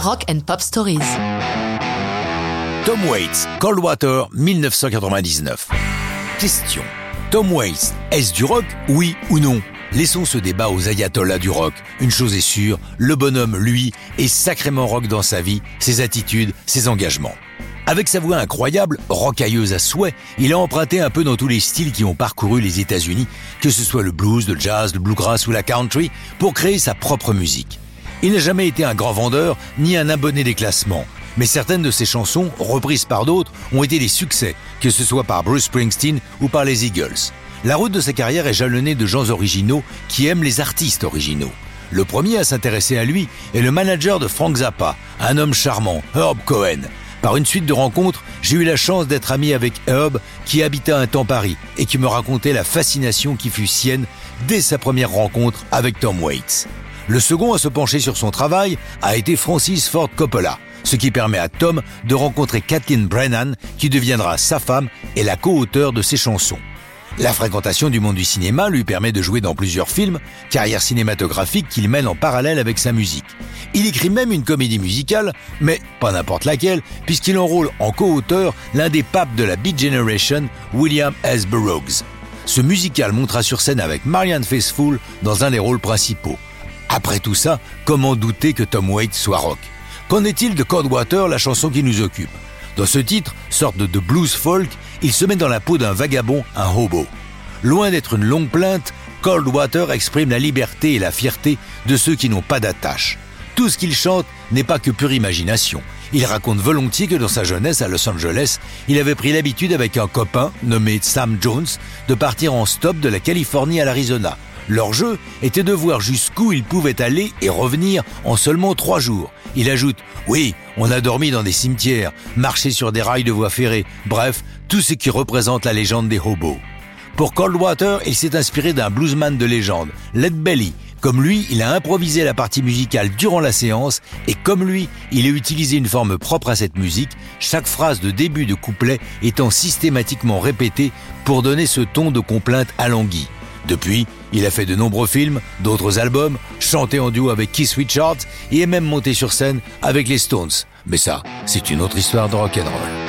Rock and Pop Stories. Tom Waits, Coldwater, 1999. Question. Tom Waits, est-ce du rock, oui ou non? Laissons ce débat aux ayatollahs du rock. Une chose est sûre, le bonhomme, lui, est sacrément rock dans sa vie, ses attitudes, ses engagements. Avec sa voix incroyable, rocailleuse à souhait, il a emprunté un peu dans tous les styles qui ont parcouru les États-Unis, que ce soit le blues, le jazz, le bluegrass ou la country, pour créer sa propre musique. Il n'a jamais été un grand vendeur ni un abonné des classements, mais certaines de ses chansons, reprises par d'autres, ont été des succès, que ce soit par Bruce Springsteen ou par les Eagles. La route de sa carrière est jalonnée de gens originaux qui aiment les artistes originaux. Le premier à s'intéresser à lui est le manager de Frank Zappa, un homme charmant, Herb Cohen, par une suite de rencontres, j'ai eu la chance d'être ami avec Herb, qui habita un temps Paris et qui me racontait la fascination qui fut sienne dès sa première rencontre avec Tom Waits. Le second à se pencher sur son travail a été Francis Ford Coppola, ce qui permet à Tom de rencontrer Kathleen Brennan, qui deviendra sa femme et la co-auteure de ses chansons. La fréquentation du monde du cinéma lui permet de jouer dans plusieurs films, carrière cinématographique qu'il mène en parallèle avec sa musique. Il écrit même une comédie musicale, mais pas n'importe laquelle, puisqu'il enrôle en co-auteur l'un des papes de la Beat Generation, William S. Burroughs. Ce musical montra sur scène avec Marianne Faithfull dans un des rôles principaux. Après tout ça, comment douter que Tom Waits soit rock? Qu'en est-il de Coldwater, la chanson qui nous occupe? Dans ce titre, sorte de blues folk, il se met dans la peau d'un vagabond, un hobo. Loin d'être une longue plainte, Coldwater exprime la liberté et la fierté de ceux qui n'ont pas d'attache. Tout ce qu'il chante n'est pas que pure imagination. Il raconte volontiers que dans sa jeunesse à Los Angeles, il avait pris l'habitude avec un copain nommé Sam Jones de partir en stop de la Californie à l'Arizona. Leur jeu était de voir jusqu'où ils pouvaient aller et revenir en seulement trois jours. Il ajoute Oui, on a dormi dans des cimetières, marché sur des rails de voie ferrée, bref, tout ce qui représente la légende des hobos. Pour Coldwater, il s'est inspiré d'un bluesman de légende, Led Belly. Comme lui, il a improvisé la partie musicale durant la séance et comme lui, il a utilisé une forme propre à cette musique, chaque phrase de début de couplet étant systématiquement répétée pour donner ce ton de complainte alanguie. Depuis, il a fait de nombreux films, d'autres albums, chanté en duo avec Keith Richards et est même monté sur scène avec les Stones. Mais ça, c'est une autre histoire de rock'n'roll.